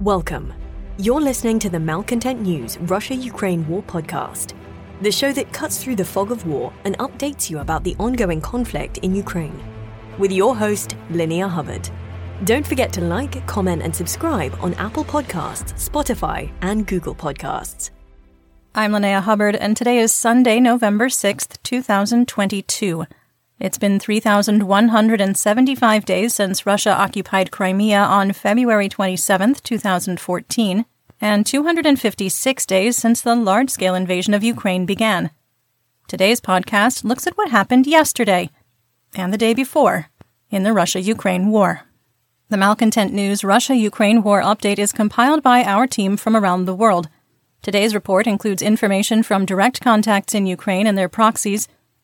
Welcome. You're listening to the Malcontent News Russia Ukraine War podcast, the show that cuts through the fog of war and updates you about the ongoing conflict in Ukraine. With your host, Linnea Hubbard. Don't forget to like, comment, and subscribe on Apple Podcasts, Spotify, and Google Podcasts. I'm Linnea Hubbard, and today is Sunday, November 6th, 2022. It's been 3,175 days since Russia occupied Crimea on February 27, 2014, and 256 days since the large scale invasion of Ukraine began. Today's podcast looks at what happened yesterday and the day before in the Russia Ukraine war. The Malcontent News Russia Ukraine War Update is compiled by our team from around the world. Today's report includes information from direct contacts in Ukraine and their proxies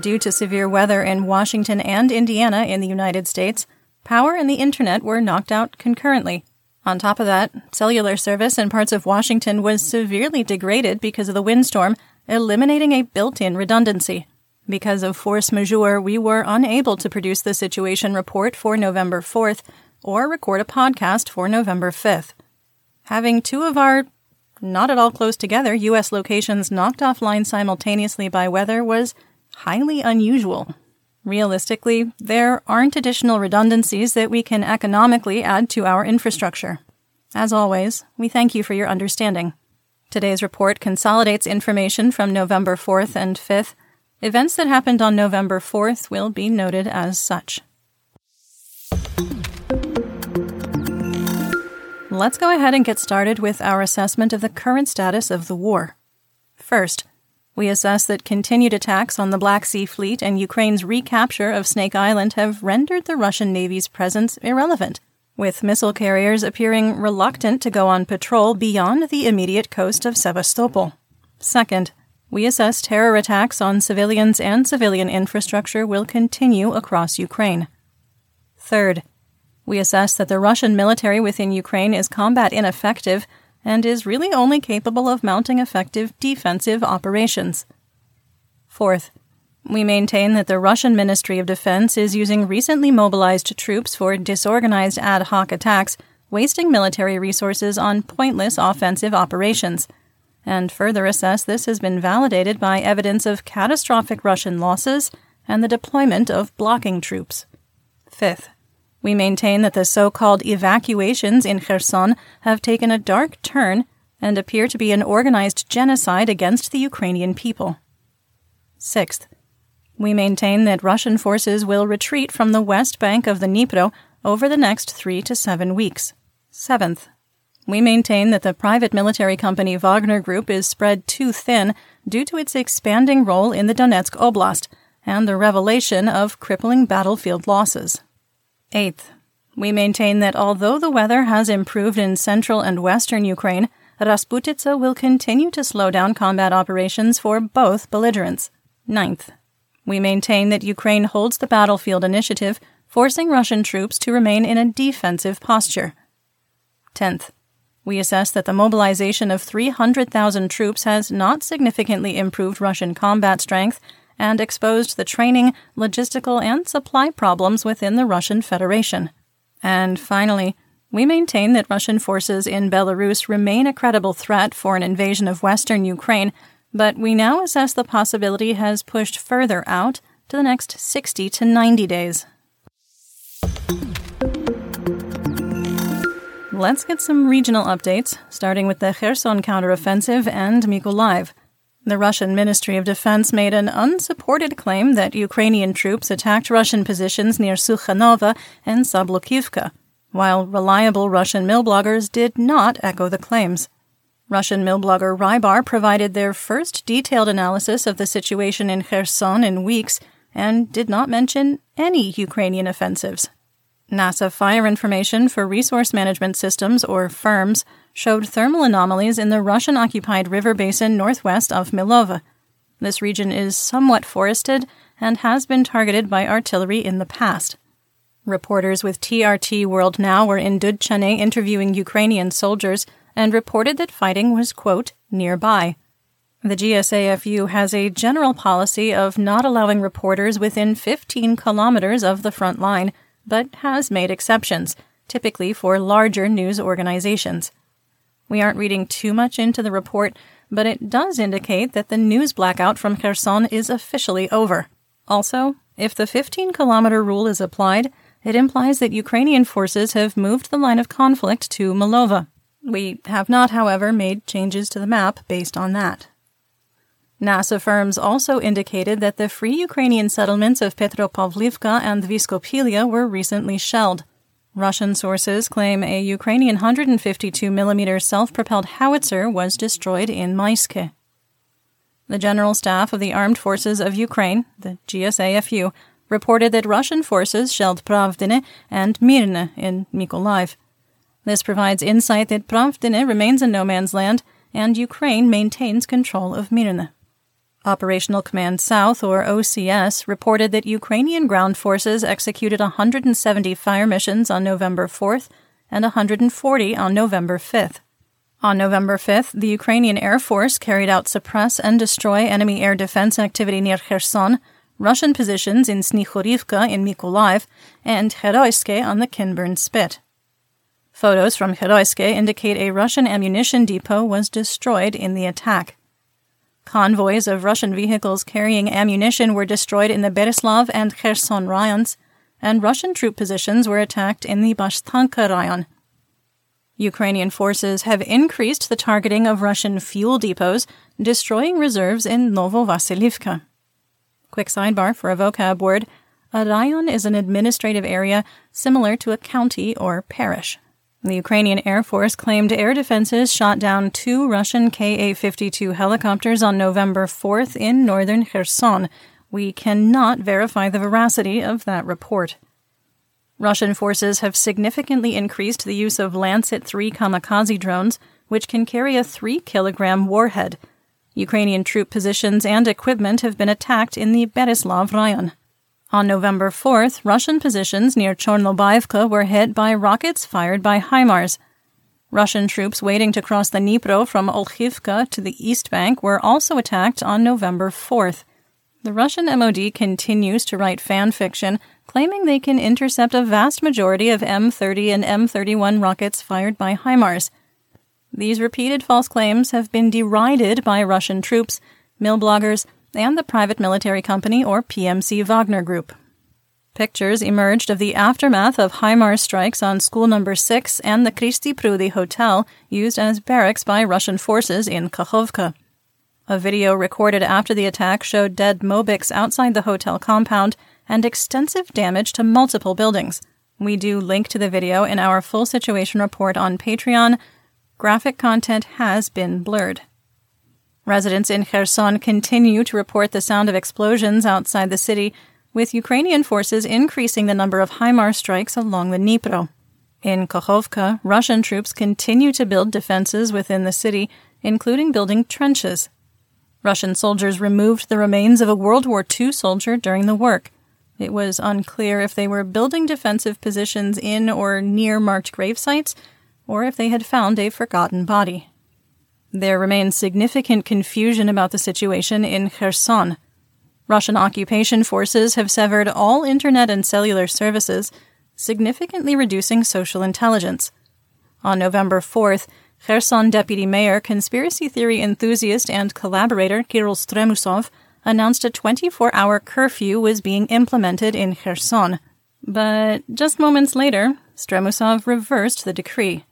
Due to severe weather in Washington and Indiana in the United States, power and the internet were knocked out concurrently. On top of that, cellular service in parts of Washington was severely degraded because of the windstorm, eliminating a built in redundancy. Because of force majeure, we were unable to produce the situation report for November 4th or record a podcast for November 5th. Having two of our not at all close together U.S. locations knocked offline simultaneously by weather was highly unusual. Realistically, there aren't additional redundancies that we can economically add to our infrastructure. As always, we thank you for your understanding. Today's report consolidates information from November 4th and 5th. Events that happened on November 4th will be noted as such. Let's go ahead and get started with our assessment of the current status of the war. First, we assess that continued attacks on the Black Sea Fleet and Ukraine's recapture of Snake Island have rendered the Russian Navy's presence irrelevant, with missile carriers appearing reluctant to go on patrol beyond the immediate coast of Sevastopol. Second, we assess terror attacks on civilians and civilian infrastructure will continue across Ukraine. Third, we assess that the Russian military within Ukraine is combat ineffective and is really only capable of mounting effective defensive operations. Fourth, we maintain that the Russian Ministry of Defense is using recently mobilized troops for disorganized ad hoc attacks, wasting military resources on pointless offensive operations. And further assess this has been validated by evidence of catastrophic Russian losses and the deployment of blocking troops. Fifth, we maintain that the so called evacuations in Kherson have taken a dark turn and appear to be an organized genocide against the Ukrainian people. Sixth, we maintain that Russian forces will retreat from the west bank of the Dnipro over the next three to seven weeks. Seventh, we maintain that the private military company Wagner Group is spread too thin due to its expanding role in the Donetsk Oblast and the revelation of crippling battlefield losses. Eighth, we maintain that although the weather has improved in central and western Ukraine, Rasputitsa will continue to slow down combat operations for both belligerents. Ninth, we maintain that Ukraine holds the battlefield initiative, forcing Russian troops to remain in a defensive posture. Tenth, we assess that the mobilization of 300,000 troops has not significantly improved Russian combat strength and exposed the training, logistical, and supply problems within the Russian Federation. And finally, we maintain that Russian forces in Belarus remain a credible threat for an invasion of western Ukraine, but we now assess the possibility has pushed further out to the next 60 to 90 days. Let's get some regional updates, starting with the Kherson counteroffensive and Mykolaiv. The Russian Ministry of Defense made an unsupported claim that Ukrainian troops attacked Russian positions near Sukhanova and Sablukivka, while reliable Russian mil bloggers did not echo the claims. Russian mil blogger Rybar provided their first detailed analysis of the situation in Kherson in weeks and did not mention any Ukrainian offensives. NASA fire information for resource management systems, or FIRMS, showed thermal anomalies in the Russian occupied river basin northwest of Milova. This region is somewhat forested and has been targeted by artillery in the past. Reporters with TRT World Now were in Dudchane interviewing Ukrainian soldiers and reported that fighting was, quote, nearby. The GSAFU has a general policy of not allowing reporters within 15 kilometers of the front line, but has made exceptions, typically for larger news organizations. We aren't reading too much into the report, but it does indicate that the news blackout from Kherson is officially over. Also, if the 15 kilometer rule is applied, it implies that Ukrainian forces have moved the line of conflict to Milova. We have not, however, made changes to the map based on that. NASA FIRMS also indicated that the free Ukrainian settlements of Petropavlivka and Vyskopilya were recently shelled. Russian sources claim a Ukrainian 152 mm self propelled howitzer was destroyed in Mayske. The General Staff of the Armed Forces of Ukraine, the GSAFU, reported that Russian forces shelled Pravdine and Mirne in Mykolaiv. This provides insight that Pravdine remains in no man's land and Ukraine maintains control of Mirne. Operational Command South, or OCS, reported that Ukrainian ground forces executed 170 fire missions on November 4th and 140 on November 5th. On November 5th, the Ukrainian Air Force carried out suppress and destroy enemy air defense activity near Kherson, Russian positions in Snihurivka in Mykolaiv, and Heroiske on the Kinburn Spit. Photos from Heroiske indicate a Russian ammunition depot was destroyed in the attack. Convoys of Russian vehicles carrying ammunition were destroyed in the Bereslav and Kherson rayons, and Russian troop positions were attacked in the Bashtanka rayon. Ukrainian forces have increased the targeting of Russian fuel depots, destroying reserves in Novovasilivka. Quick sidebar for a vocab word a rayon is an administrative area similar to a county or parish. The Ukrainian Air Force claimed air defenses shot down two Russian Ka 52 helicopters on November 4th in northern Kherson. We cannot verify the veracity of that report. Russian forces have significantly increased the use of Lancet 3 kamikaze drones, which can carry a 3 kilogram warhead. Ukrainian troop positions and equipment have been attacked in the Bereslav Rayon. On November 4th, Russian positions near Chornobaivka were hit by rockets fired by HIMARS. Russian troops waiting to cross the Dnipro from Olkhivka to the east bank were also attacked on November 4th. The Russian MOD continues to write fan fiction, claiming they can intercept a vast majority of M30 and M31 rockets fired by HIMARS. These repeated false claims have been derided by Russian troops, mil bloggers, and the private military company or PMC Wagner Group. Pictures emerged of the aftermath of HIMARS strikes on school number 6 and the Kristi Prudi Hotel used as barracks by Russian forces in Kakhovka. A video recorded after the attack showed dead Mobics outside the hotel compound and extensive damage to multiple buildings. We do link to the video in our full situation report on Patreon. Graphic content has been blurred. Residents in Kherson continue to report the sound of explosions outside the city, with Ukrainian forces increasing the number of HIMARS strikes along the Dnipro. In Kakhovka, Russian troops continue to build defenses within the city, including building trenches. Russian soldiers removed the remains of a World War II soldier during the work. It was unclear if they were building defensive positions in or near marked grave sites, or if they had found a forgotten body. There remains significant confusion about the situation in Kherson. Russian occupation forces have severed all internet and cellular services, significantly reducing social intelligence. On November 4th, Kherson deputy mayor, conspiracy theory enthusiast, and collaborator Kirill Stremusov announced a 24 hour curfew was being implemented in Kherson. But just moments later, Stremusov reversed the decree.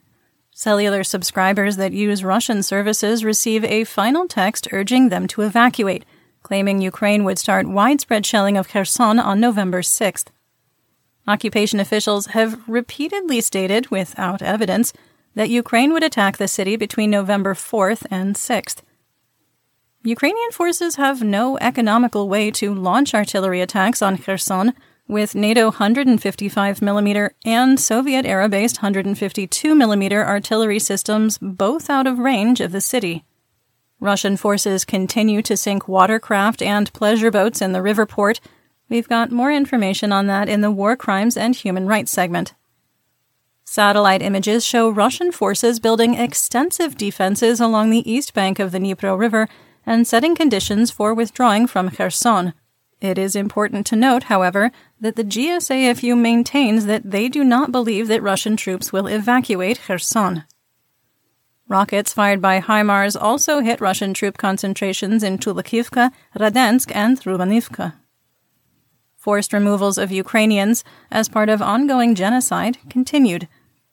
Cellular subscribers that use Russian services receive a final text urging them to evacuate, claiming Ukraine would start widespread shelling of Kherson on November 6th. Occupation officials have repeatedly stated, without evidence, that Ukraine would attack the city between November 4th and 6th. Ukrainian forces have no economical way to launch artillery attacks on Kherson, with NATO 155mm and Soviet era based 152mm artillery systems both out of range of the city. Russian forces continue to sink watercraft and pleasure boats in the river port. We've got more information on that in the War Crimes and Human Rights segment. Satellite images show Russian forces building extensive defenses along the east bank of the Dnipro River and setting conditions for withdrawing from Kherson. It is important to note, however, that the GSAFU maintains that they do not believe that Russian troops will evacuate Kherson. Rockets fired by HIMARS also hit Russian troop concentrations in Chulakivka, Radensk, and Rubanivka. Forced removals of Ukrainians as part of ongoing genocide continued,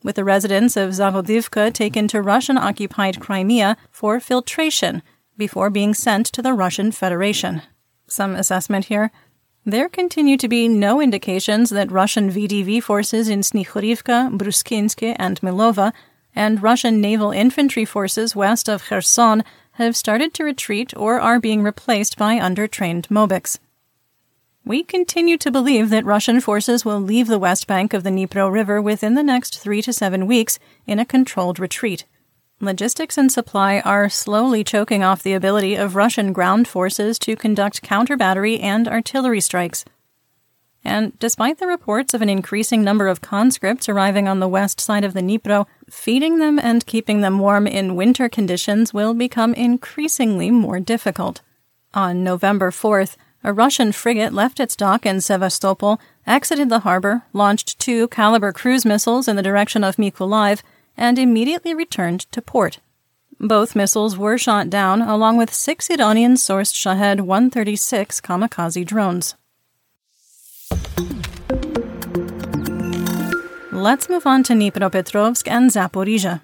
with the residents of Zavodivka taken to Russian occupied Crimea for filtration before being sent to the Russian Federation. Some assessment here. There continue to be no indications that Russian VDV forces in Snihurivka, Bruskinsky, and Milova and Russian naval infantry forces west of Kherson have started to retreat or are being replaced by undertrained Mobiks. We continue to believe that Russian forces will leave the west bank of the Dnipro River within the next three to seven weeks in a controlled retreat. Logistics and supply are slowly choking off the ability of Russian ground forces to conduct counter battery and artillery strikes. And despite the reports of an increasing number of conscripts arriving on the west side of the Dnipro, feeding them and keeping them warm in winter conditions will become increasingly more difficult. On November 4th, a Russian frigate left its dock in Sevastopol, exited the harbor, launched two Kalibr cruise missiles in the direction of Mykolaiv, and immediately returned to port. Both missiles were shot down, along with six Iranian sourced Shahed 136 kamikaze drones. Let's move on to Dnipropetrovsk and Zaporizhia.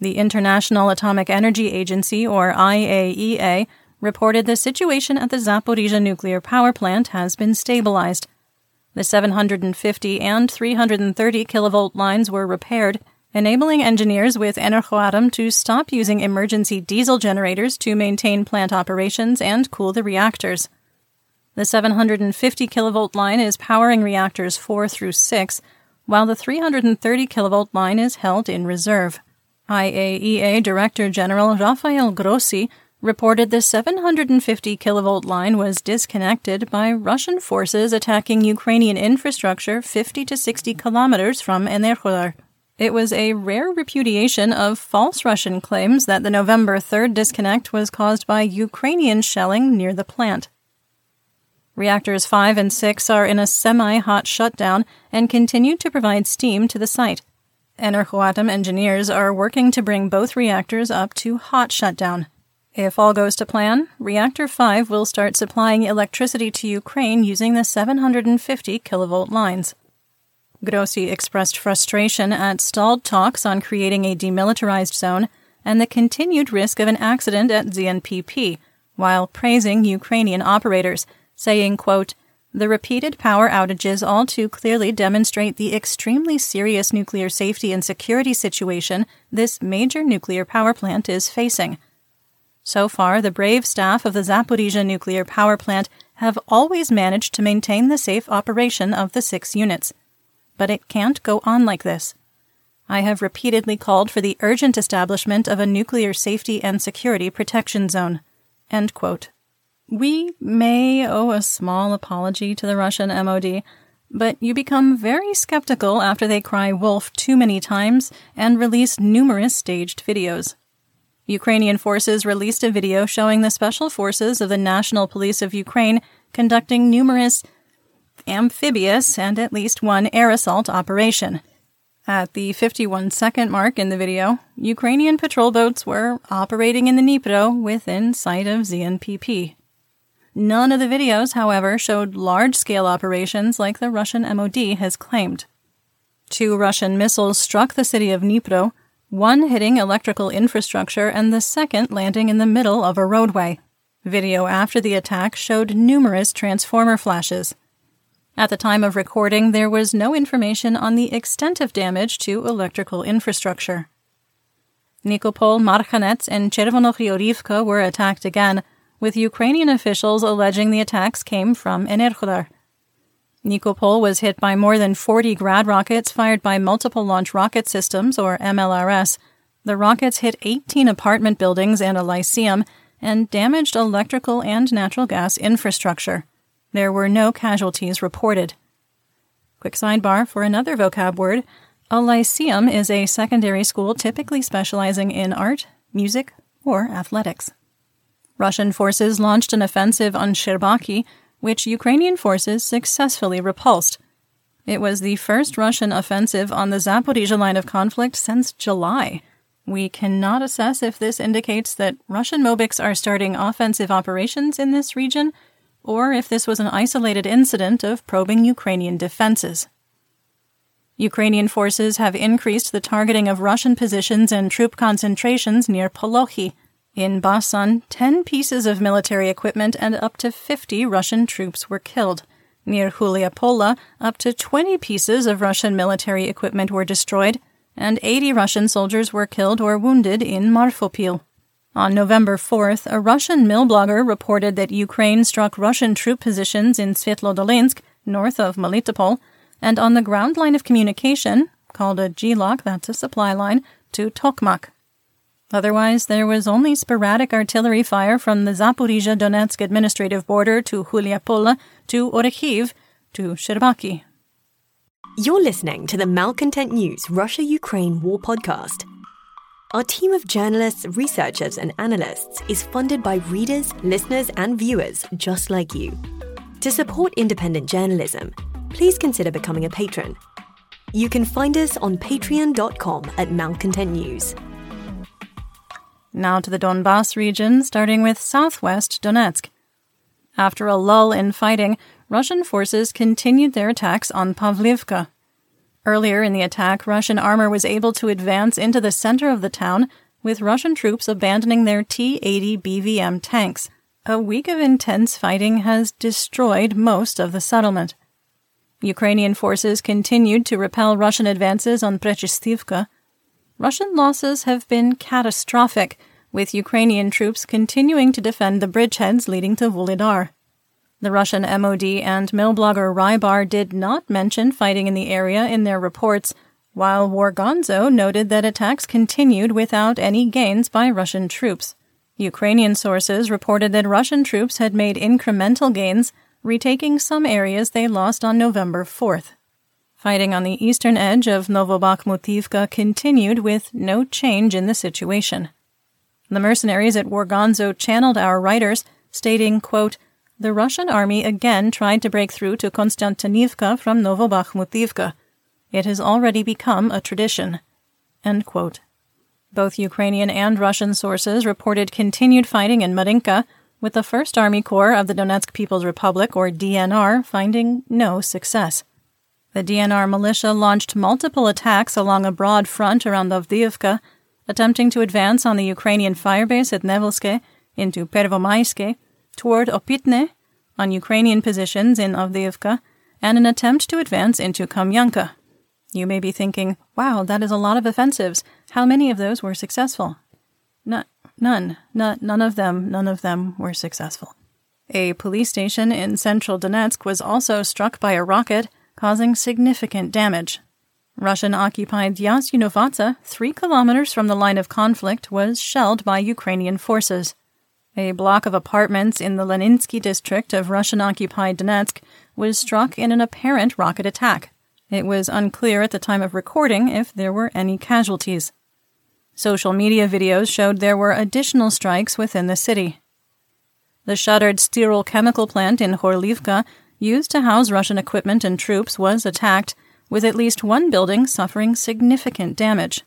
The International Atomic Energy Agency, or IAEA, reported the situation at the Zaporizhia nuclear power plant has been stabilized. The 750 and 330 kilovolt lines were repaired, enabling engineers with Energoatom to stop using emergency diesel generators to maintain plant operations and cool the reactors. The 750 kilovolt line is powering reactors 4 through 6, while the 330 kilovolt line is held in reserve. IAEA Director General Rafael Grossi reported the 750 kilovolt line was disconnected by Russian forces attacking Ukrainian infrastructure 50 to 60 kilometers from Enerhodar. It was a rare repudiation of false Russian claims that the November 3rd disconnect was caused by Ukrainian shelling near the plant. Reactors 5 and 6 are in a semi hot shutdown and continue to provide steam to the site. Energoatom engineers are working to bring both reactors up to hot shutdown. If all goes to plan, Reactor 5 will start supplying electricity to Ukraine using the 750 kilovolt lines. Grossi expressed frustration at stalled talks on creating a demilitarized zone and the continued risk of an accident at ZNPP, while praising Ukrainian operators saying, quote, the repeated power outages all too clearly demonstrate the extremely serious nuclear safety and security situation this major nuclear power plant is facing. So far, the brave staff of the Zaporizhia nuclear power plant have always managed to maintain the safe operation of the six units. But it can't go on like this. I have repeatedly called for the urgent establishment of a nuclear safety and security protection zone. We may owe a small apology to the Russian MOD, but you become very skeptical after they cry wolf too many times and release numerous staged videos. Ukrainian forces released a video showing the special forces of the National Police of Ukraine conducting numerous amphibious and at least one air assault operation. At the 51 second mark in the video, Ukrainian patrol boats were operating in the Dnipro within sight of ZNPP. None of the videos, however, showed large scale operations like the Russian MOD has claimed. Two Russian missiles struck the city of Dnipro, one hitting electrical infrastructure and the second landing in the middle of a roadway. Video after the attack showed numerous transformer flashes. At the time of recording, there was no information on the extent of damage to electrical infrastructure. Nikopol, Marhanets, and Chervonohyorivka were attacked again, with Ukrainian officials alleging the attacks came from Enerhodar. Nikopol was hit by more than 40 Grad rockets fired by Multiple Launch Rocket Systems, or MLRS. The rockets hit 18 apartment buildings and a lyceum and damaged electrical and natural gas infrastructure. There were no casualties reported. Quick sidebar for another vocab word a lyceum is a secondary school typically specializing in art, music, or athletics. Russian forces launched an offensive on Shcherbaki, which Ukrainian forces successfully repulsed. It was the first Russian offensive on the Zaporizhia line of conflict since July. We cannot assess if this indicates that Russian Mobics are starting offensive operations in this region, or if this was an isolated incident of probing Ukrainian defenses. Ukrainian forces have increased the targeting of Russian positions and troop concentrations near Polokhy. In Basan, 10 pieces of military equipment and up to 50 Russian troops were killed. Near Huliapola, up to 20 pieces of Russian military equipment were destroyed, and 80 Russian soldiers were killed or wounded in Marfopil. On November 4th, a Russian mil blogger reported that Ukraine struck Russian troop positions in Svetlodolinsk, north of Melitopol, and on the ground line of communication, called a GLOC, that's a supply line, to Tokmak. Otherwise, there was only sporadic artillery fire from the Zaporizhia Donetsk administrative border to Huliapola to Orekhiv to Shcherbaki. You're listening to the Malcontent News Russia Ukraine War Podcast. Our team of journalists, researchers, and analysts is funded by readers, listeners, and viewers just like you. To support independent journalism, please consider becoming a patron. You can find us on patreon.com at Malcontent News. Now to the Donbass region, starting with southwest Donetsk. After a lull in fighting, Russian forces continued their attacks on Pavlivka. Earlier in the attack, Russian armor was able to advance into the center of the town, with Russian troops abandoning their T 80 BVM tanks. A week of intense fighting has destroyed most of the settlement. Ukrainian forces continued to repel Russian advances on Prechestivka, Russian losses have been catastrophic, with Ukrainian troops continuing to defend the bridgeheads leading to Vuhledar. The Russian MOD and mil blogger Rybar did not mention fighting in the area in their reports, while Wargonzo noted that attacks continued without any gains by Russian troops. Ukrainian sources reported that Russian troops had made incremental gains, retaking some areas they lost on November 4th. Fighting on the eastern edge of Novobakhmutivka continued with no change in the situation. The mercenaries at Wargonzo channeled our writers, stating, quote, The Russian army again tried to break through to Konstantinivka from Novobakhmutivka. It has already become a tradition. Both Ukrainian and Russian sources reported continued fighting in Marinka, with the 1st Army Corps of the Donetsk People's Republic, or DNR, finding no success. The DNR militia launched multiple attacks along a broad front around Avdiivka, attempting to advance on the Ukrainian firebase at Nevelske into Pervomaiske, toward Opitne, on Ukrainian positions in Avdiivka, and an attempt to advance into Kamyanka. You may be thinking, wow, that is a lot of offensives. How many of those were successful? N- none. None of them, none of them were successful. A police station in central Donetsk was also struck by a rocket causing significant damage. Russian occupied Yazynovatsa, three kilometers from the line of conflict, was shelled by Ukrainian forces. A block of apartments in the Leninsky district of Russian occupied Donetsk was struck in an apparent rocket attack. It was unclear at the time of recording if there were any casualties. Social media videos showed there were additional strikes within the city. The shuttered Styrol chemical plant in Horlivka used to house Russian equipment and troops, was attacked, with at least one building suffering significant damage.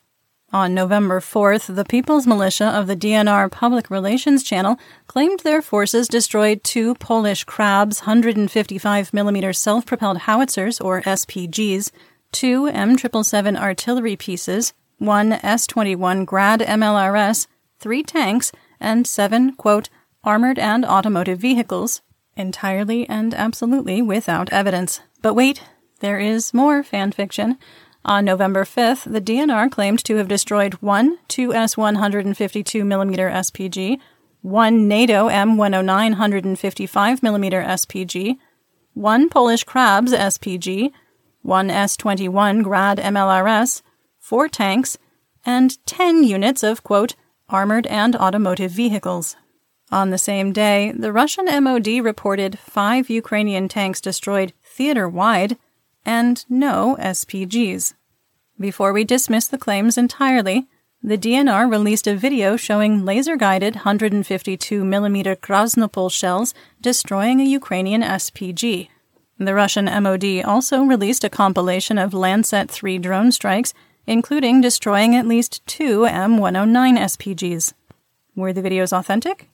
On November 4th, the People's Militia of the DNR Public Relations Channel claimed their forces destroyed two Polish Krabs 155mm self propelled howitzers, or SPGs, two M777 artillery pieces, one S 21 Grad MLRS, three tanks, and seven, quote, armored and automotive vehicles, entirely and absolutely without evidence. But wait, there is more fan fiction. On November 5th, the DNR claimed to have destroyed one 2S 152mm SPG, one NATO M109 155mm SPG, one Polish Krabs SPG, one S 21 Grad MLRS, four tanks, and 10 units of, quote, armored and automotive vehicles. On the same day, the Russian MOD reported five Ukrainian tanks destroyed theater wide and no SPGs. Before we dismiss the claims entirely, the DNR released a video showing laser guided 152mm Krasnopol shells destroying a Ukrainian SPG. The Russian MOD also released a compilation of Lancet 3 drone strikes, including destroying at least two M109 SPGs. Were the videos authentic?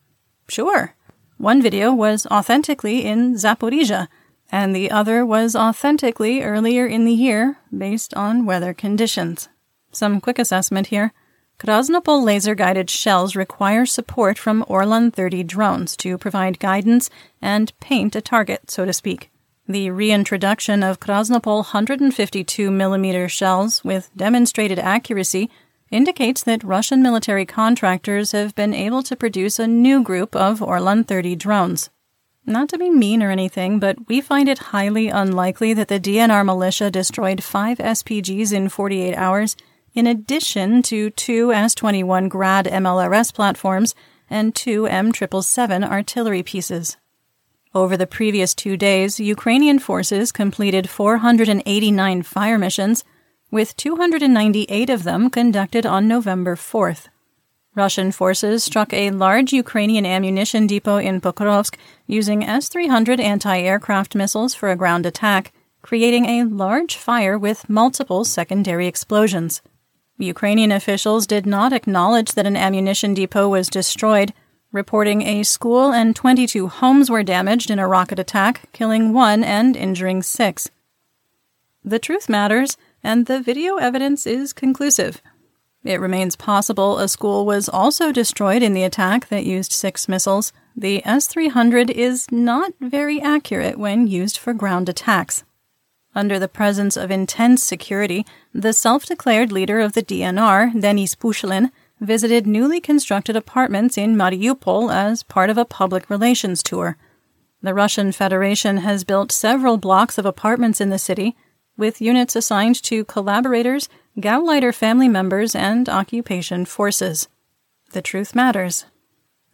Sure. One video was authentically in Zaporizhia, and the other was authentically earlier in the year based on weather conditions. Some quick assessment here. Krasnopol laser guided shells require support from Orlan 30 drones to provide guidance and paint a target, so to speak. The reintroduction of Krasnopol 152mm shells with demonstrated accuracy indicates that Russian military contractors have been able to produce a new group of Orlan 30 drones. Not to be mean or anything, but we find it highly unlikely that the DNR militia destroyed five SPGs in 48 hours, in addition to two S 21 Grad MLRS platforms and two M777 artillery pieces. Over the previous two days, Ukrainian forces completed 489 fire missions, with 298 of them conducted on November 4th. Russian forces struck a large Ukrainian ammunition depot in Pokrovsk using S 300 anti aircraft missiles for a ground attack, creating a large fire with multiple secondary explosions. Ukrainian officials did not acknowledge that an ammunition depot was destroyed, reporting a school and 22 homes were damaged in a rocket attack, killing one and injuring six. The truth matters, and the video evidence is conclusive. It remains possible a school was also destroyed in the attack that used six missiles. The S 300 is not very accurate when used for ground attacks. Under the presence of intense security, the self declared leader of the DNR, Denis Pushilin, visited newly constructed apartments in Mariupol as part of a public relations tour. The Russian Federation has built several blocks of apartments in the city, with units assigned to collaborators, Gauleiter family members, and occupation forces. The truth matters.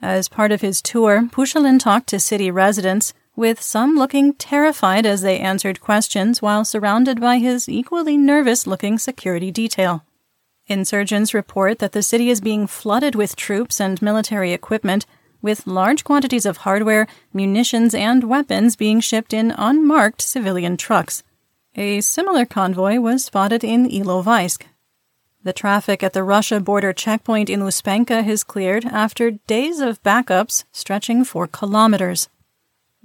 As part of his tour, Pushilin talked to city residents, with some looking terrified as they answered questions while surrounded by his equally nervous looking security detail. Insurgents report that the city is being flooded with troops and military equipment, with large quantities of hardware, munitions, and weapons being shipped in unmarked civilian trucks. A similar convoy was spotted in Ilovaisk. The traffic at the Russia border checkpoint in Uspenka has cleared after days of backups stretching for kilometers.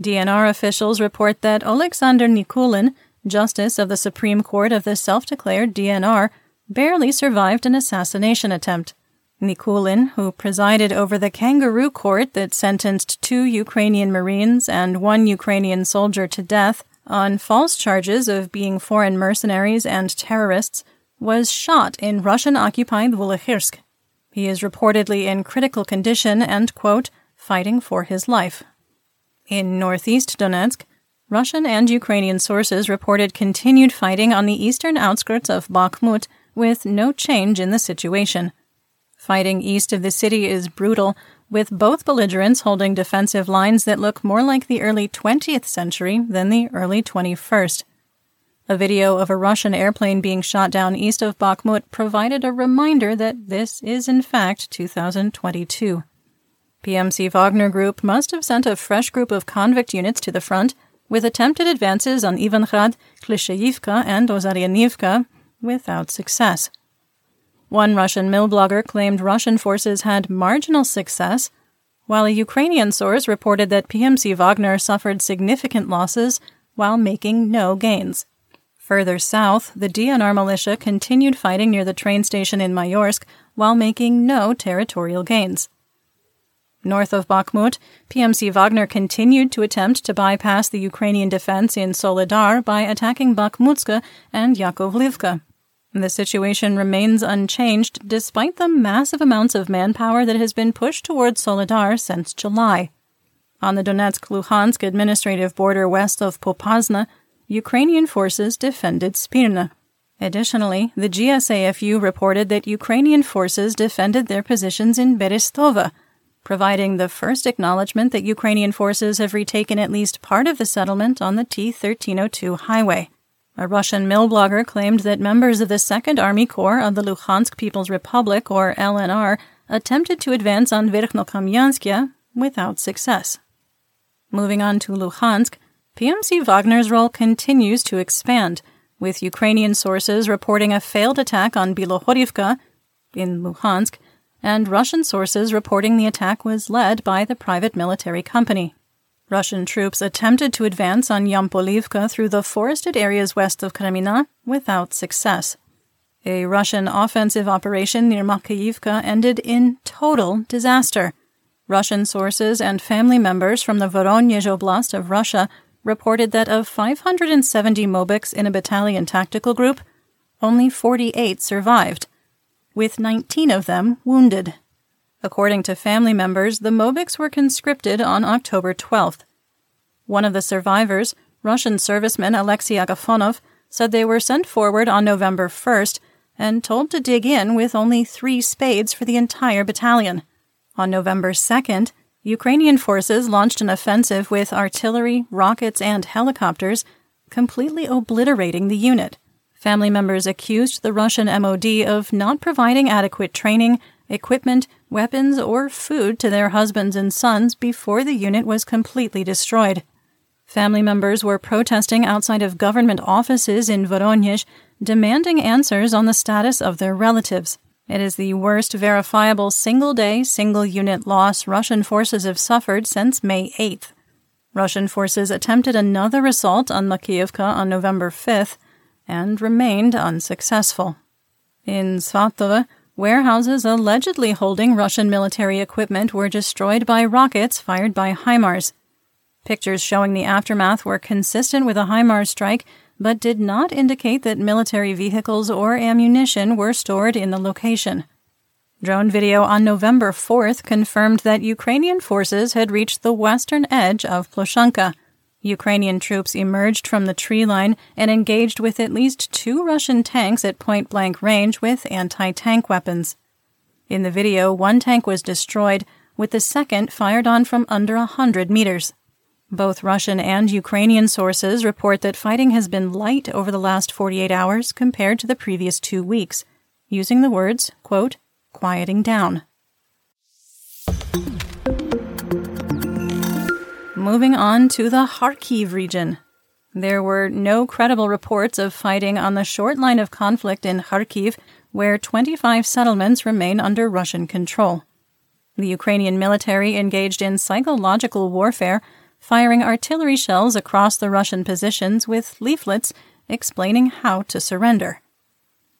DNR officials report that Alexander Nikulin, justice of the Supreme Court of the self declared DNR, barely survived an assassination attempt. Nikulin, who presided over the kangaroo court that sentenced two Ukrainian Marines and one Ukrainian soldier to death on false charges of being foreign mercenaries and terrorists, was shot in Russian occupied Volokhysk. He is reportedly in critical condition and, quote, fighting for his life. In northeast Donetsk, Russian and Ukrainian sources reported continued fighting on the eastern outskirts of Bakhmut with no change in the situation. Fighting east of the city is brutal, with both belligerents holding defensive lines that look more like the early 20th century than the early 21st. A video of a Russian airplane being shot down east of Bakhmut provided a reminder that this is in fact 2022. PMC Wagner Group must have sent a fresh group of convict units to the front, with attempted advances on Ivangrad, Klishchiivka, and Ozaryanivka, without success. One Russian mil blogger claimed Russian forces had marginal success, while a Ukrainian source reported that PMC Wagner suffered significant losses while making no gains. Further south, the DNR militia continued fighting near the train station in Mayorsk while making no territorial gains. North of Bakhmut, PMC Wagner continued to attempt to bypass the Ukrainian defense in Soledar by attacking Bakhmutska and Yakovlivka. The situation remains unchanged despite the massive amounts of manpower that has been pushed towards Soledar since July. On the Donetsk Luhansk administrative border west of Popasna, Ukrainian forces defended Spirna. Additionally, the GSAFU reported that Ukrainian forces defended their positions in Berestova, providing the first acknowledgement that Ukrainian forces have retaken at least part of the settlement on the T 1302 highway. A Russian mil blogger claimed that members of the 2nd Army Corps of the Luhansk People's Republic, or LNR, attempted to advance on Verkhnokamianskaya without success. Moving on to Luhansk, PMC Wagner's role continues to expand, with Ukrainian sources reporting a failed attack on Bilohorivka in Luhansk and Russian sources reporting the attack was led by the private military company. Russian troops attempted to advance on Yampolivka through the forested areas west of Kreminna without success. A Russian offensive operation near Makeyivka ended in total disaster. Russian sources and family members from the Voronezh Oblast of Russia reported that of 570 Mobiks in a battalion tactical group, only 48 survived, with 19 of them wounded. According to family members, the Mobiks were conscripted on October 12th. One of the survivors, Russian serviceman Alexei Agafonov, said they were sent forward on November 1st and told to dig in with only three spades for the entire battalion. On November 2nd, Ukrainian forces launched an offensive with artillery, rockets, and helicopters, completely obliterating the unit. Family members accused the Russian MOD of not providing adequate training, equipment, weapons, or food to their husbands and sons before the unit was completely destroyed. Family members were protesting outside of government offices in Voronezh, demanding answers on the status of their relatives. It is the worst verifiable single day, single unit loss Russian forces have suffered since May 8th. Russian forces attempted another assault on Makeyevka on November 5th, and remained unsuccessful. In Svatove, warehouses allegedly holding Russian military equipment were destroyed by rockets fired by HIMARS. Pictures showing the aftermath were consistent with a HIMARS strike, but did not indicate that military vehicles or ammunition were stored in the location. Drone video on November 4th confirmed that Ukrainian forces had reached the western edge of Ploshanka. Ukrainian troops emerged from the tree line and engaged with at least two Russian tanks at point blank range with anti tank weapons. In the video, one tank was destroyed, with the second fired on from under a hundred meters. Both Russian and Ukrainian sources report that fighting has been light over the last 48 hours compared to the previous two weeks, using the words, quote, quieting down. Moving on to the Kharkiv region. There were no credible reports of fighting on the short line of conflict in Kharkiv, where 25 settlements remain under Russian control. The Ukrainian military engaged in psychological warfare, firing artillery shells across the Russian positions with leaflets explaining how to surrender.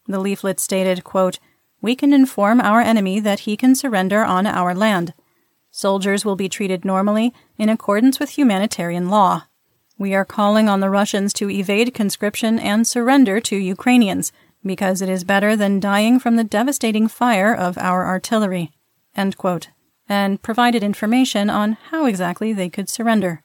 The leaflet stated, quote, We can inform our enemy that he can surrender on our land. Soldiers will be treated normally in accordance with humanitarian law. We are calling on the Russians to evade conscription and surrender to Ukrainians because it is better than dying from the devastating fire of our artillery. and provided information on how exactly they could surrender.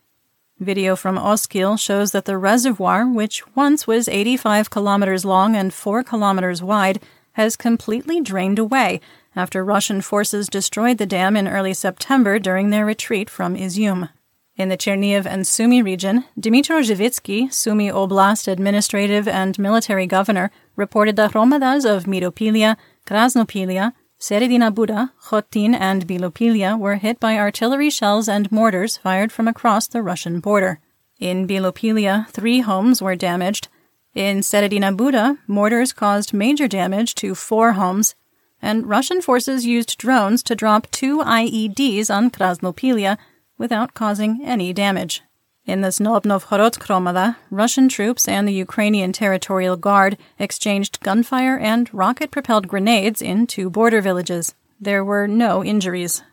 Video from Oskil shows that the reservoir, which once was 85 kilometers long and 4 kilometers wide, has completely drained away after Russian forces destroyed the dam in early September during their retreat from Izyum. In the Chernihiv and Sumy region, Dmytro Zhivitsky, Sumy Oblast administrative and military governor, reported that hromadas of Miropilia, Krasnopilia, Seredina Buda, Khotin, and Bilopilia were hit by artillery shells and mortars fired from across the Russian border. In Bilopilia, three homes were damaged. In Seredina Buda, mortars caused major damage to four homes, and Russian forces used drones to drop two IEDs on Krasnopilia without causing any damage. In the Snobnovhorod Hromada, Russian troops and the Ukrainian Territorial Guard exchanged gunfire and rocket propelled grenades in two border villages. There were no injuries.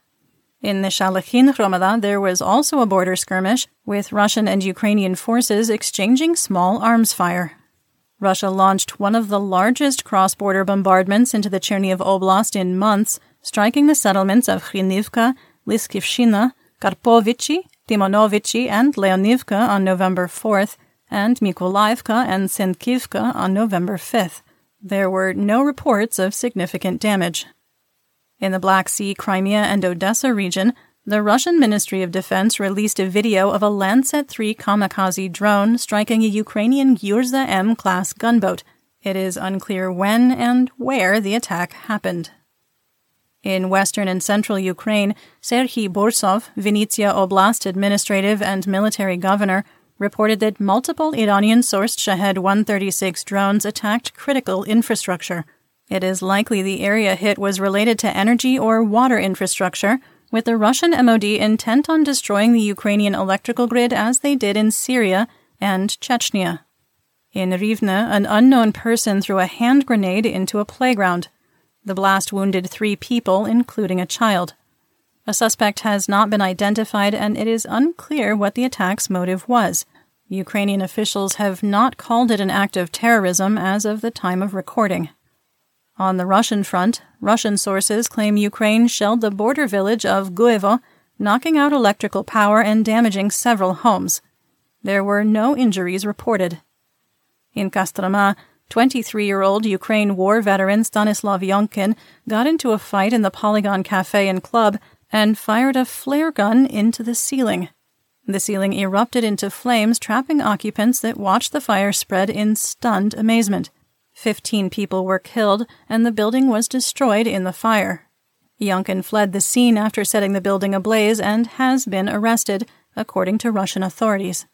In the Shalechin Hromada, there was also a border skirmish, with Russian and Ukrainian forces exchanging small arms fire. Russia launched one of the largest cross border bombardments into the Chernihiv Oblast in months, striking the settlements of Khrynivka, Lyskivshina, Karpovichi, Timonovichi and Leonivka on November 4th, and Mykolaiivka and Sinkivka on November 5th. There were no reports of significant damage. In the Black Sea, Crimea, and Odessa region, the Russian Ministry of Defense released a video of a Lancet 3 kamikaze drone striking a Ukrainian Gyurza M class gunboat. It is unclear when and where the attack happened. In western and central Ukraine, Serhiy Borzov, Vinnytsia Oblast administrative and military governor, reported that multiple Iranian sourced Shahed 136 drones attacked critical infrastructure. It is likely the area hit was related to energy or water infrastructure, with the Russian MOD intent on destroying the Ukrainian electrical grid as they did in Syria and Chechnya. In Rivne, an unknown person threw a hand grenade into a playground. The blast wounded three people, including a child. A suspect has not been identified, and it is unclear what the attack's motive was. Ukrainian officials have not called it an act of terrorism as of the time of recording. On the Russian front, Russian sources claim Ukraine shelled the border village of Guevo, knocking out electrical power and damaging several homes. There were no injuries reported. In Kostroma, 23 year old Ukraine war veteran Stanislav Yonkin got into a fight in the Polygon Cafe and Club and fired a flare gun into the ceiling. The ceiling erupted into flames, trapping occupants that watched the fire spread in stunned amazement. Fifteen people were killed, and the building was destroyed in the fire. Yonkin fled the scene after setting the building ablaze and has been arrested, according to Russian authorities.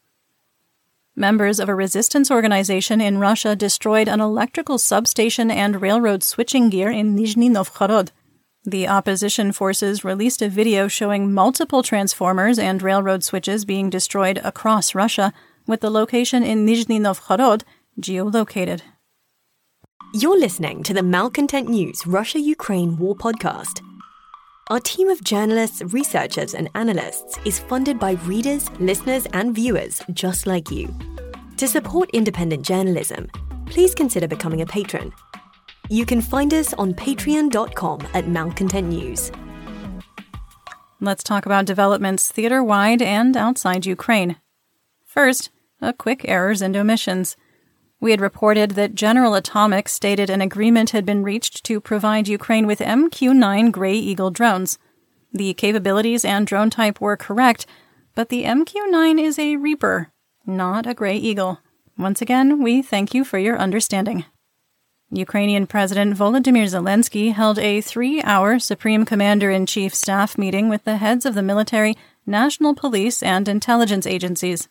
Members of a resistance organization in Russia destroyed an electrical substation and railroad switching gear in Nizhny Novgorod. The opposition forces released a video showing multiple transformers and railroad switches being destroyed across Russia, with the location in Nizhny Novgorod geolocated. You're listening to the Malcontent News Russia Ukraine War Podcast. Our team of journalists, researchers, and analysts is funded by readers, listeners, and viewers just like you. To support independent journalism, please consider becoming a patron. You can find us on patreon.com at Malcontent News. Let's talk about developments theater wide and outside Ukraine. First, a quick errors and omissions. We had reported that General Atomics stated an agreement had been reached to provide Ukraine with MQ 9 Grey Eagle drones. The capabilities and drone type were correct, but the MQ 9 is a Reaper, not a Grey Eagle. Once again, we thank you for your understanding. Ukrainian President Volodymyr Zelensky held a three hour Supreme Commander in Chief staff meeting with the heads of the military, national police, and intelligence agencies.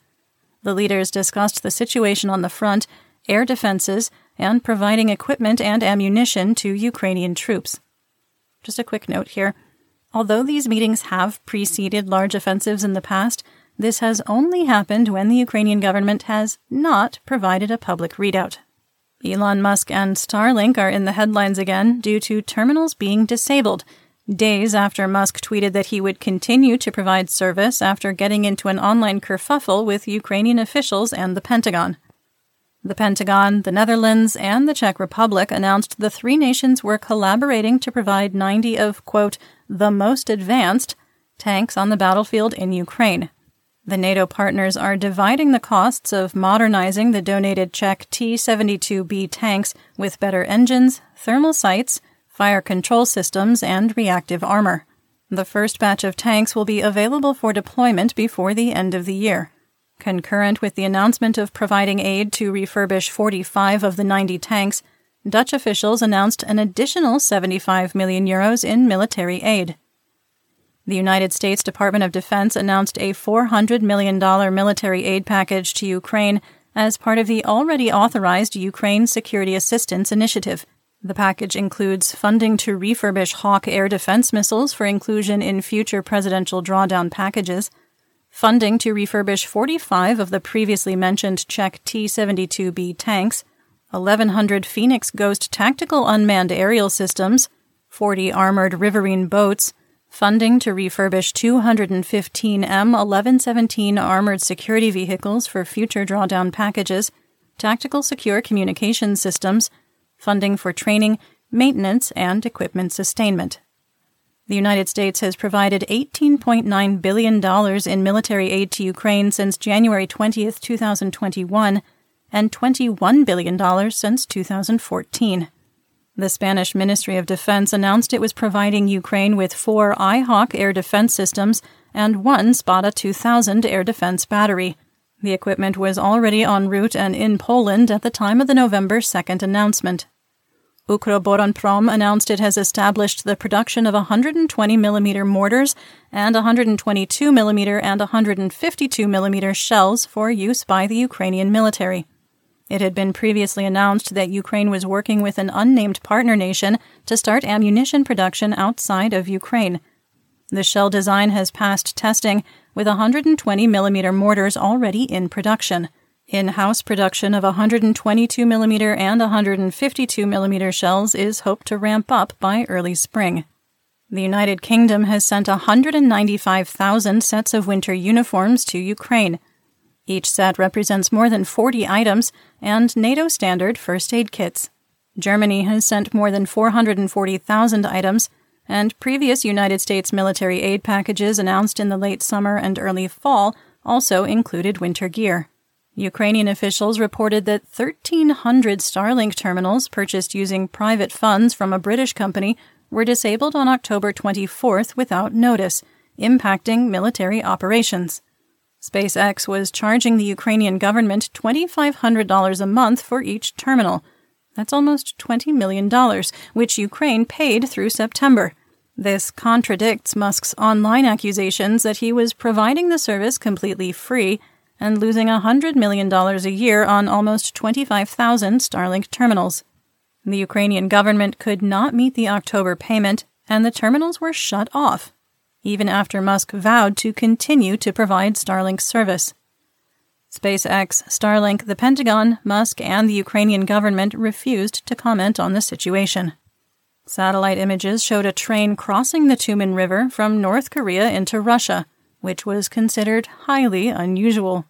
The leaders discussed the situation on the front air defenses, and providing equipment and ammunition to Ukrainian troops. Just a quick note here. Although these meetings have preceded large offensives in the past, this has only happened when the Ukrainian government has not provided a public readout. Elon Musk and Starlink are in the headlines again due to terminals being disabled, days after Musk tweeted that he would continue to provide service after getting into an online kerfuffle with Ukrainian officials and the Pentagon. The Pentagon, the Netherlands, and the Czech Republic announced the three nations were collaborating to provide 90 of, quote, the most advanced tanks on the battlefield in Ukraine. The NATO partners are dividing the costs of modernizing the donated Czech T 72B tanks with better engines, thermal sights, fire control systems, and reactive armor. The first batch of tanks will be available for deployment before the end of the year. Concurrent with the announcement of providing aid to refurbish 45 of the 90 tanks, Dutch officials announced an additional 75 million euros in military aid. The United States Department of Defense announced a $400 million military aid package to Ukraine as part of the already authorized Ukraine Security Assistance Initiative. The package includes funding to refurbish Hawk air defense missiles for inclusion in future presidential drawdown packages funding to refurbish 45 of the previously mentioned Czech T 72B tanks, 1,100 Phoenix Ghost tactical unmanned aerial systems, 40 armored riverine boats, funding to refurbish 215 M 1117 armored security vehicles for future drawdown packages, tactical secure communication systems, funding for training, maintenance, and equipment sustainment. The United States has provided $18.9 billion in military aid to Ukraine since January 20, 2021, and $21 billion since 2014. The Spanish Ministry of Defense announced it was providing Ukraine with four IHawk air defense systems and one Spada 2000 air defense battery. The equipment was already en route and in Poland at the time of the November 2nd announcement. Ukroboronprom announced it has established the production of 120 mm mortars and 122 mm and 152 mm shells for use by the Ukrainian military. It had been previously announced that Ukraine was working with an unnamed partner nation to start ammunition production outside of Ukraine. The shell design has passed testing, with 120 mm mortars already in production. In house production of 122 mm and 152 mm shells is hoped to ramp up by early spring. The United Kingdom has sent 195,000 sets of winter uniforms to Ukraine. Each set represents more than 40 items and NATO standard first aid kits. Germany has sent more than 440,000 items, and previous United States military aid packages announced in the late summer and early fall also included winter gear. Ukrainian officials reported that 1,300 Starlink terminals purchased using private funds from a British company were disabled on October 24th without notice, impacting military operations. SpaceX was charging the Ukrainian government $2,500 a month for each terminal. That's almost $20 million, which Ukraine paid through September. This contradicts Musk's online accusations that he was providing the service completely free and losing $100 million a year on almost 25,000 Starlink terminals. The Ukrainian government could not meet the October payment, and the terminals were shut off even after Musk vowed to continue to provide Starlink service. SpaceX, Starlink, the Pentagon, Musk, and the Ukrainian government refused to comment on the situation. Satellite images showed a train crossing the Tumen River from North Korea into Russia, which was considered highly unusual.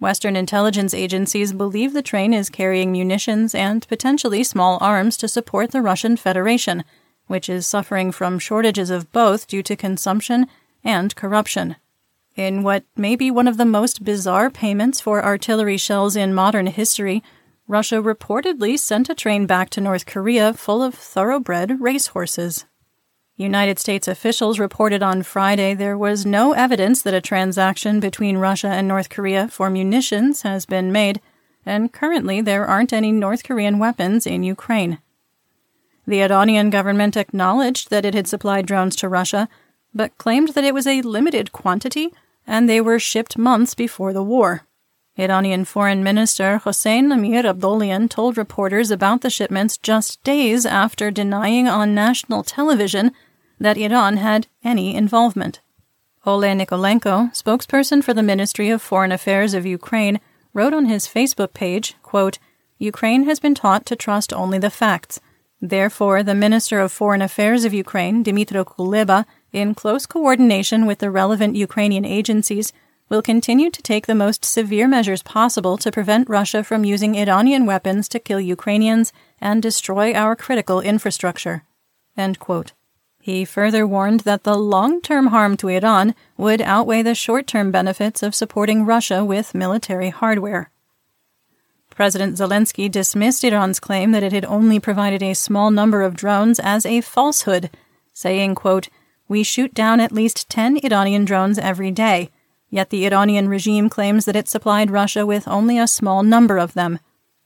Western intelligence agencies believe the train is carrying munitions and potentially small arms to support the Russian Federation which is suffering from shortages of both due to consumption and corruption. In what may be one of the most bizarre payments for artillery shells in modern history, Russia reportedly sent a train back to North Korea full of thoroughbred racehorses. United States officials reported on Friday there was no evidence that a transaction between Russia and North Korea for munitions has been made, and currently there aren't any North Korean weapons in Ukraine. The Iranian government acknowledged that it had supplied drones to Russia, but claimed that it was a limited quantity and they were shipped months before the war. Iranian Foreign Minister Hossein Amir Abdollahian told reporters about the shipments just days after denying on national television that Iran had any involvement. Oleg Nikolenko, spokesperson for the Ministry of Foreign Affairs of Ukraine, wrote on his Facebook page, quote, Ukraine has been taught to trust only the facts. Therefore, the Minister of Foreign Affairs of Ukraine, Dmytro Kuleba, in close coordination with the relevant Ukrainian agencies, will continue to take the most severe measures possible to prevent Russia from using Iranian weapons to kill Ukrainians and destroy our critical infrastructure. He further warned that the long term harm to Iran would outweigh the short term benefits of supporting Russia with military hardware. President Zelensky dismissed Iran's claim that it had only provided a small number of drones as a falsehood, saying, quote, We shoot down at least 10 Iranian drones every day, yet the Iranian regime claims that it supplied Russia with only a small number of them.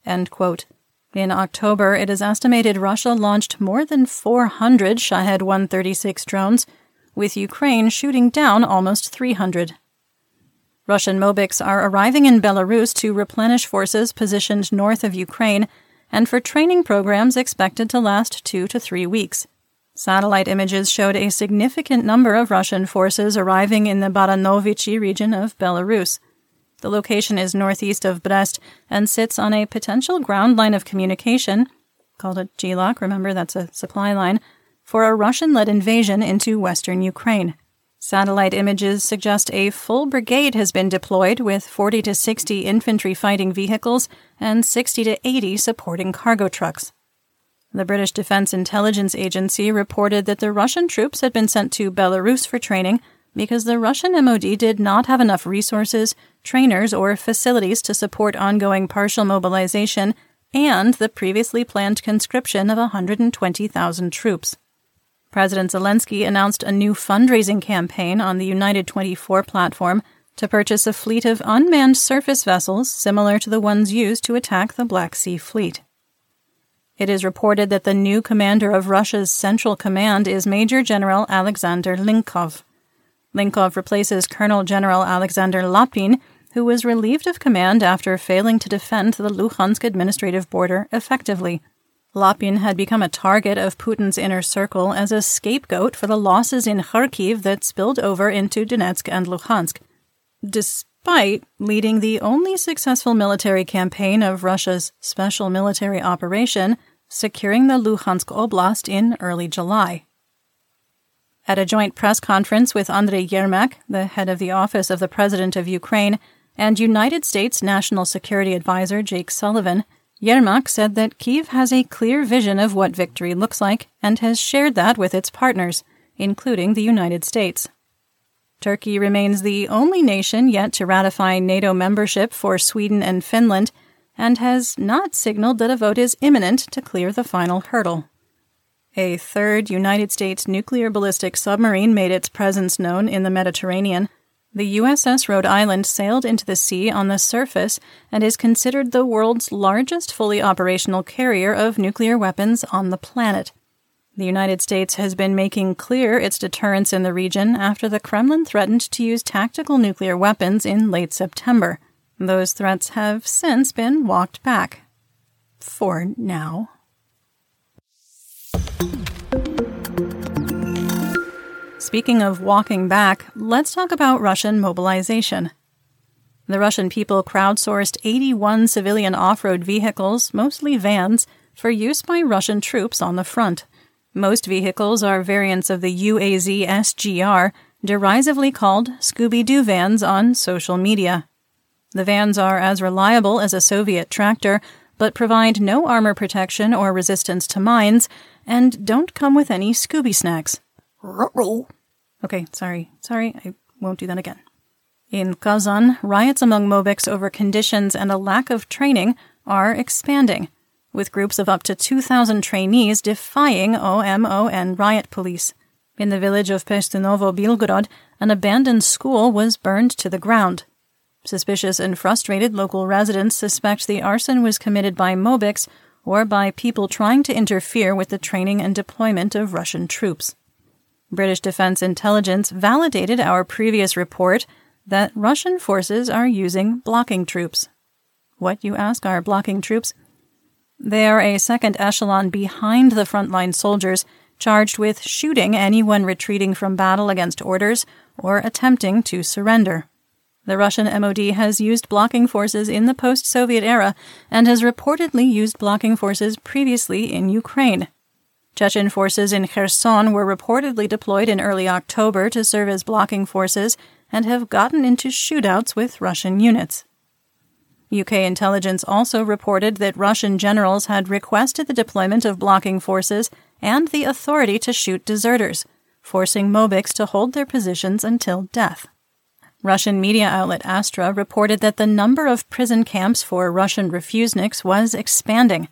End quote. In October, it is estimated Russia launched more than 400 Shahed 136 drones, with Ukraine shooting down almost 300. Russian Mobics are arriving in Belarus to replenish forces positioned north of Ukraine and for training programs expected to last two to three weeks. Satellite images showed a significant number of Russian forces arriving in the Baranovichi region of Belarus. The location is northeast of Brest and sits on a potential ground line of communication, called a GLOC, remember that's a supply line, for a Russian led invasion into western Ukraine. Satellite images suggest a full brigade has been deployed with 40 to 60 infantry fighting vehicles and 60 to 80 supporting cargo trucks. The British Defense Intelligence Agency reported that the Russian troops had been sent to Belarus for training because the Russian MOD did not have enough resources, trainers, or facilities to support ongoing partial mobilization and the previously planned conscription of 120,000 troops. President Zelensky announced a new fundraising campaign on the United 24 platform to purchase a fleet of unmanned surface vessels similar to the ones used to attack the Black Sea Fleet. It is reported that the new commander of Russia's Central Command is Major General Alexander Linkov. Linkov replaces Colonel General Alexander Lapin, who was relieved of command after failing to defend the Luhansk administrative border effectively. Lapin had become a target of Putin's inner circle as a scapegoat for the losses in Kharkiv that spilled over into Donetsk and Luhansk, despite leading the only successful military campaign of Russia's special military operation, securing the Luhansk Oblast in early July. At a joint press conference with Andrei Yermak, the head of the Office of the President of Ukraine, and United States National Security Advisor Jake Sullivan, Yermak said that Kiev has a clear vision of what victory looks like and has shared that with its partners, including the United States. Turkey remains the only nation yet to ratify NATO membership for Sweden and Finland and has not signaled that a vote is imminent to clear the final hurdle. A third United States nuclear ballistic submarine made its presence known in the Mediterranean. The USS Rhode Island sailed into the sea on the surface and is considered the world's largest fully operational carrier of nuclear weapons on the planet. The United States has been making clear its deterrence in the region after the Kremlin threatened to use tactical nuclear weapons in late September. Those threats have since been walked back. For now. Speaking of walking back, let's talk about Russian mobilization. The Russian people crowdsourced 81 civilian off road vehicles, mostly vans, for use by Russian troops on the front. Most vehicles are variants of the UAZ SGR, derisively called Scooby Doo vans on social media. The vans are as reliable as a Soviet tractor, but provide no armor protection or resistance to mines, and don't come with any Scooby snacks. Okay, sorry. Sorry, I won't do that again. In Kazan, riots among Mobiks over conditions and a lack of training are expanding, with groups of up to 2,000 trainees defying OMON and riot police. In the village of Pestinovo Bilgorod, an abandoned school was burned to the ground. Suspicious and frustrated local residents suspect the arson was committed by Mobiks or by people trying to interfere with the training and deployment of Russian troops. British Defense Intelligence validated our previous report that Russian forces are using blocking troops. What, you ask, are blocking troops? They are a second echelon behind the frontline soldiers charged with shooting anyone retreating from battle against orders or attempting to surrender. The Russian MOD has used blocking forces in the post Soviet era and has reportedly used blocking forces previously in Ukraine. Chechen forces in Kherson were reportedly deployed in early October to serve as blocking forces and have gotten into shootouts with Russian units. UK intelligence also reported that Russian generals had requested the deployment of blocking forces and the authority to shoot deserters, forcing Mobiks to hold their positions until death. Russian media outlet Astra reported that the number of prison camps for Russian refuseniks was expanding,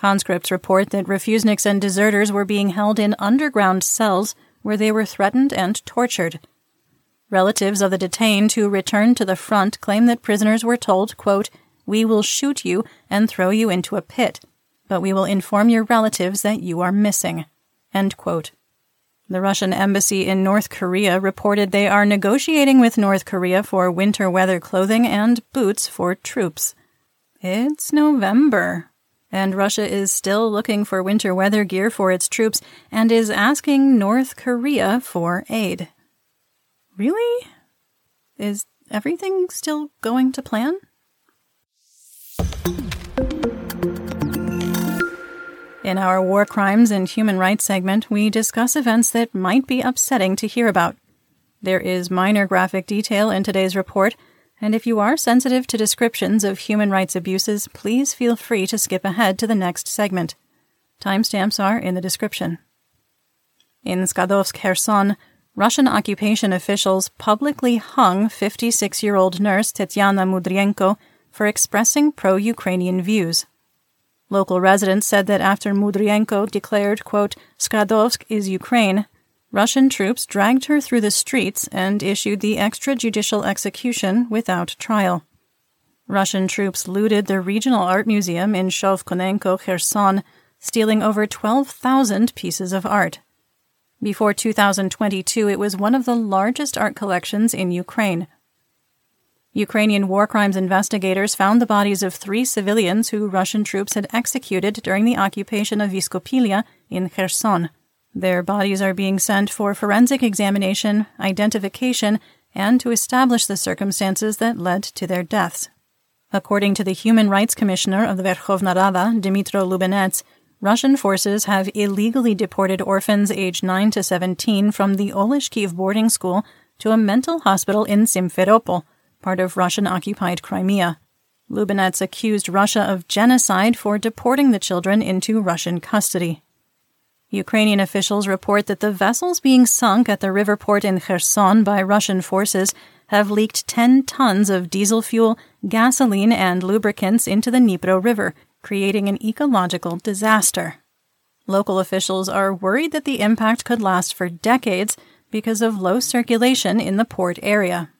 Conscripts report that refuseniks and deserters were being held in underground cells where they were threatened and tortured. Relatives of the detained who returned to the front claim that prisoners were told, quote, We will shoot you and throw you into a pit, but we will inform your relatives that you are missing. End quote. The Russian embassy in North Korea reported they are negotiating with North Korea for winter weather clothing and boots for troops. It's November, and Russia is still looking for winter weather gear for its troops and is asking North Korea for aid. Really? Is everything still going to plan? In our War Crimes and Human Rights segment, we discuss events that might be upsetting to hear about. There is minor graphic detail in today's report and if you are sensitive to descriptions of human rights abuses, please feel free to skip ahead to the next segment. Timestamps are in the description. In Skadovsk, Kherson, Russian occupation officials publicly hung 56 year old nurse Tetiana Mudrienko for expressing pro Ukrainian views. Local residents said that after Mudrienko declared, quote, Skadovsk is Ukraine, Russian troops dragged her through the streets and issued the extrajudicial execution without trial. Russian troops looted the regional art museum in Shovkunenko, Kherson, stealing over 12,000 pieces of art. Before 2022, it was one of the largest art collections in Ukraine. Ukrainian war crimes investigators found the bodies of three civilians who Russian troops had executed during the occupation of Vysokopillia in Kherson. Their bodies are being sent for forensic examination, identification, and to establish the circumstances that led to their deaths. According to the Human Rights Commissioner of the Verkhovna Rada, Dmytro Lubinets, Russian forces have illegally deported orphans aged 9 to 17 from the Oleshkiv boarding school to a mental hospital in Simferopol, part of Russian occupied Crimea. Lubinets accused Russia of genocide for deporting the children into Russian custody. Ukrainian officials report that the vessels being sunk at the river port in Kherson by Russian forces have leaked 10 tons of diesel fuel, gasoline, and lubricants into the Dnipro River, creating an ecological disaster. Local officials are worried that the impact could last for decades because of low circulation in the port area.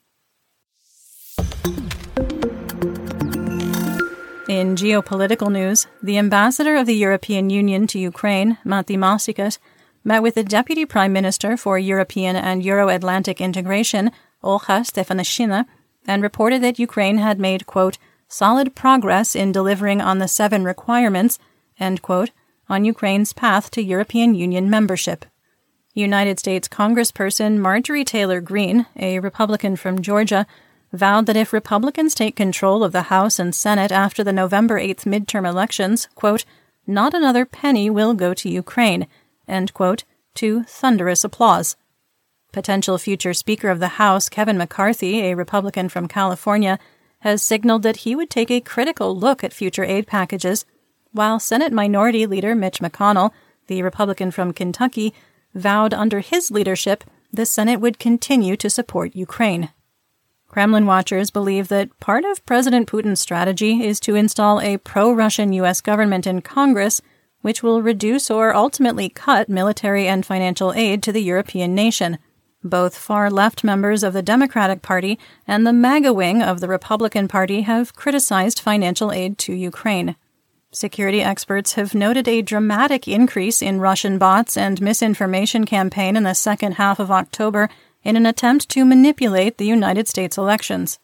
In geopolitical news, the ambassador of the European Union to Ukraine, Matti Maasikas, met with the Deputy Prime Minister for European and Euro Atlantic Integration, Olha Stefanishyna, and reported that Ukraine had made, quote, solid progress in delivering on the seven requirements, end quote, on Ukraine's path to European Union membership. United States Congressperson Marjorie Taylor Greene, a Republican from Georgia, vowed that if Republicans take control of the House and Senate after the November 8th midterm elections, quote, not another penny will go to Ukraine, end quote, to thunderous applause. Potential future Speaker of the House, Kevin McCarthy, a Republican from California, has signaled that he would take a critical look at future aid packages, while Senate Minority Leader Mitch McConnell, the Republican from Kentucky, vowed under his leadership the Senate would continue to support Ukraine. Kremlin watchers believe that part of President Putin's strategy is to install a pro Russian U.S. government in Congress, which will reduce or ultimately cut military and financial aid to the European nation. Both far left members of the Democratic Party and the MAGA wing of the Republican Party have criticized financial aid to Ukraine. Security experts have noted a dramatic increase in Russian bots and misinformation campaign in the second half of October in an attempt to manipulate the United States elections.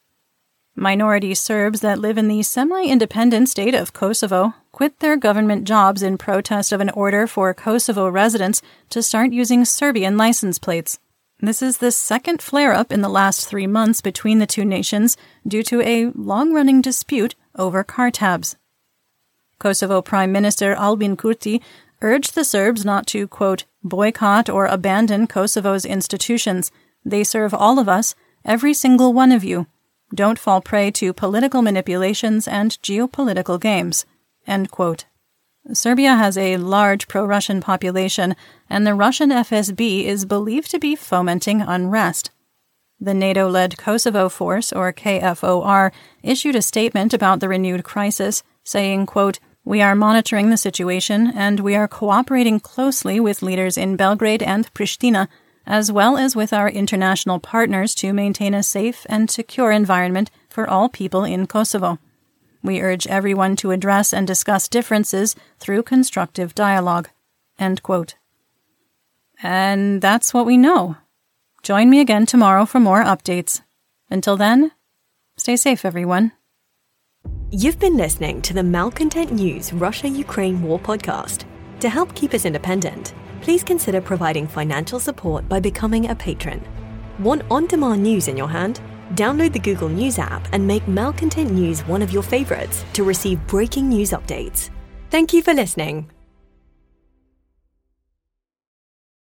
Minority Serbs that live in the semi independent state of Kosovo quit their government jobs in protest of an order for Kosovo residents to start using Serbian license plates. This is the second flare up in the last three months between the two nations due to a long running dispute over car tabs. Kosovo Prime Minister Albin Kurti urged the Serbs not to, quote, boycott or abandon Kosovo's institutions they serve all of us, every single one of you. Don't fall prey to political manipulations and geopolitical games. Serbia has a large pro Russian population, and the Russian FSB is believed to be fomenting unrest. The NATO led Kosovo Force, or KFOR, issued a statement about the renewed crisis, saying, quote, We are monitoring the situation and we are cooperating closely with leaders in Belgrade and Pristina as well as with our international partners to maintain a safe and secure environment for all people in Kosovo. We urge everyone to address and discuss differences through constructive dialogue. And that's what we know. Join me again tomorrow for more updates. Until then, stay safe, everyone. You've been listening to the Malcontent News Russia Ukraine War podcast. To help keep us independent, please consider providing financial support by becoming a patron. Want on demand news in your hand? Download the Google News app and make Malcontent News one of your favorites to receive breaking news updates. Thank you for listening.